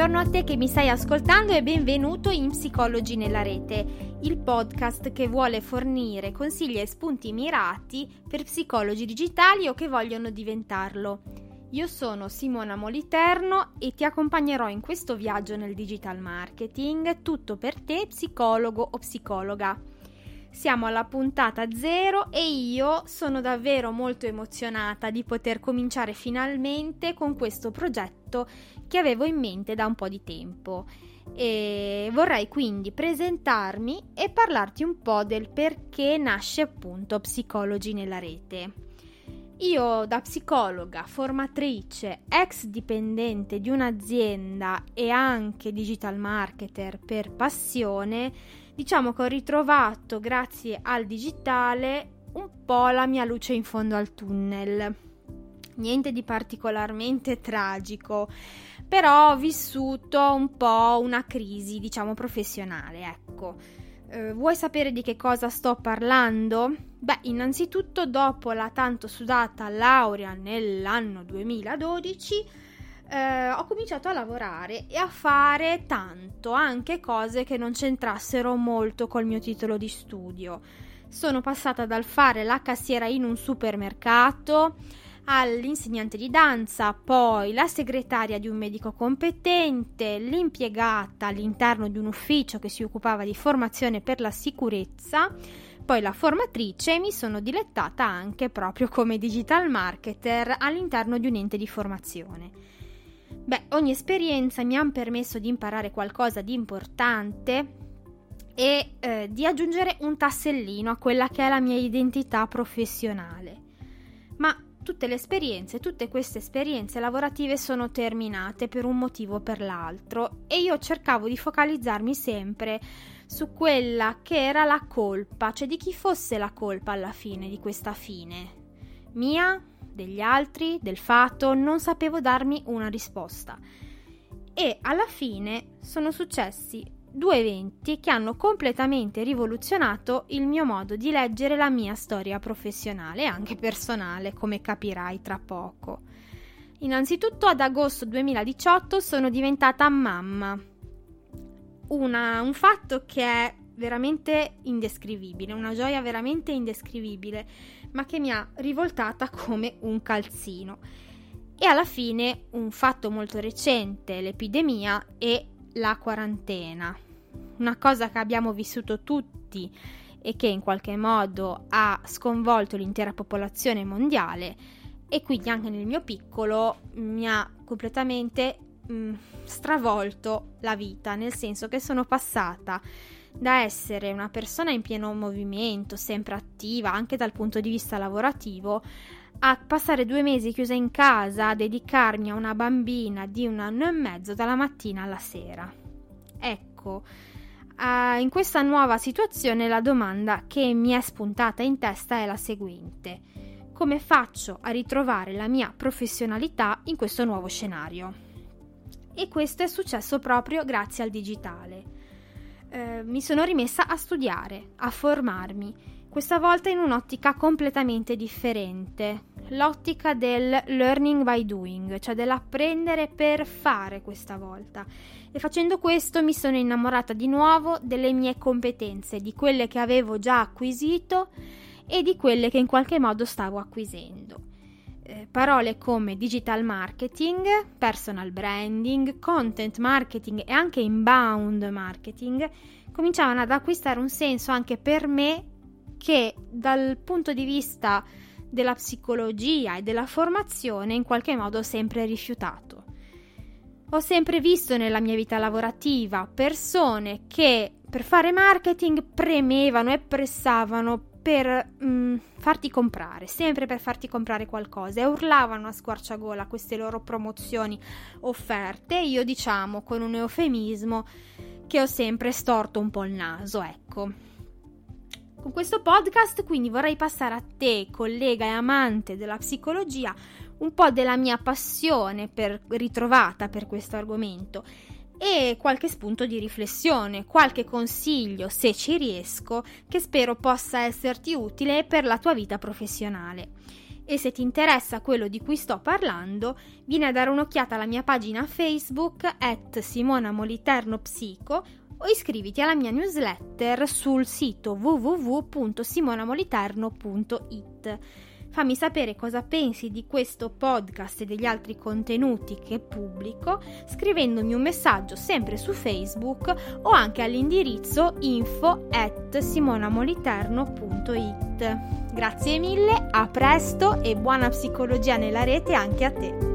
buongiorno a te che mi stai ascoltando e benvenuto in Psicologi nella rete, il podcast che vuole fornire consigli e spunti mirati per psicologi digitali o che vogliono diventarlo. Io sono Simona Moliterno e ti accompagnerò in questo viaggio nel digital marketing, tutto per te, psicologo o psicologa. Siamo alla puntata zero e io sono davvero molto emozionata di poter cominciare finalmente con questo progetto che avevo in mente da un po' di tempo. E vorrei quindi presentarmi e parlarti un po' del perché nasce appunto Psicologi nella rete. Io da psicologa, formatrice, ex dipendente di un'azienda e anche digital marketer per passione, diciamo che ho ritrovato grazie al digitale un po' la mia luce in fondo al tunnel. Niente di particolarmente tragico, però ho vissuto un po' una crisi, diciamo, professionale, ecco eh, vuoi sapere di che cosa sto parlando? Beh, innanzitutto dopo la tanto sudata laurea nell'anno 2012 eh, ho cominciato a lavorare e a fare tanto, anche cose che non c'entrassero molto col mio titolo di studio. Sono passata dal fare la cassiera in un supermercato all'insegnante di danza, poi la segretaria di un medico competente, l'impiegata all'interno di un ufficio che si occupava di formazione per la sicurezza, poi la formatrice mi sono dilettata anche proprio come digital marketer all'interno di un ente di formazione. Beh, ogni esperienza mi ha permesso di imparare qualcosa di importante e eh, di aggiungere un tassellino a quella che è la mia identità professionale. Ma tutte le esperienze, tutte queste esperienze lavorative sono terminate per un motivo o per l'altro e io cercavo di focalizzarmi sempre su quella che era la colpa, cioè di chi fosse la colpa alla fine di questa fine. Mia, degli altri, del fatto, non sapevo darmi una risposta. E alla fine sono successi due eventi che hanno completamente rivoluzionato il mio modo di leggere la mia storia professionale e anche personale, come capirai tra poco. Innanzitutto ad agosto 2018 sono diventata mamma. Una, un fatto che è veramente indescrivibile, una gioia veramente indescrivibile, ma che mi ha rivoltata come un calzino. E alla fine un fatto molto recente, l'epidemia e la quarantena, una cosa che abbiamo vissuto tutti e che in qualche modo ha sconvolto l'intera popolazione mondiale e quindi anche nel mio piccolo mi ha completamente mh, mm, stravolto la vita, nel senso che sono passata da essere una persona in pieno movimento, sempre attiva anche dal punto di vista lavorativo, a passare due mesi chiusa in casa a dedicarmi a una bambina di un anno e mezzo dalla mattina alla sera. Ecco, in questa nuova situazione la domanda che mi è spuntata in testa è la seguente. Come faccio a ritrovare la mia professionalità in questo nuovo scenario? E questo è successo proprio grazie al digitale. Uh, mi sono rimessa a studiare, a formarmi, questa volta in un'ottica completamente differente, l'ottica del learning by doing, cioè dell'apprendere per fare questa volta. E facendo questo mi sono innamorata di nuovo delle mie competenze, di quelle che avevo già acquisito e di quelle che in qualche modo stavo acquisendo. Eh, parole come digital marketing, personal branding, content marketing e anche inbound marketing cominciavano ad acquistare un senso anche per me che dal punto di vista della psicologia e della formazione in qualche modo ho sempre rifiutato. Ho sempre visto nella mia vita lavorativa persone che per fare marketing premevano e pressavano per mm, farti comprare, sempre per farti comprare qualcosa e urlavano a squarciagola queste loro promozioni offerte. Io diciamo con un eufemismo che ho sempre storto un po' il naso, ecco. Con questo podcast quindi vorrei passare a te, collega e amante della psicologia, un po' della mia passione per, ritrovata per questo argomento e qualche spunto di riflessione, qualche consiglio, se ci riesco, che spero possa esserti utile per la tua vita professionale. E se ti interessa quello di cui sto parlando, vieni a dare un'occhiata alla mia pagina Facebook at Simona Moliterno Psico o iscriviti alla mia newsletter sul sito www.simonamoliterno.it. Fammi sapere cosa pensi di questo podcast e degli altri contenuti che pubblico scrivendomi un messaggio sempre su Facebook o anche all'indirizzo info at simonamoliterno.it. Grazie mille, a presto e buona psicologia nella rete anche a te.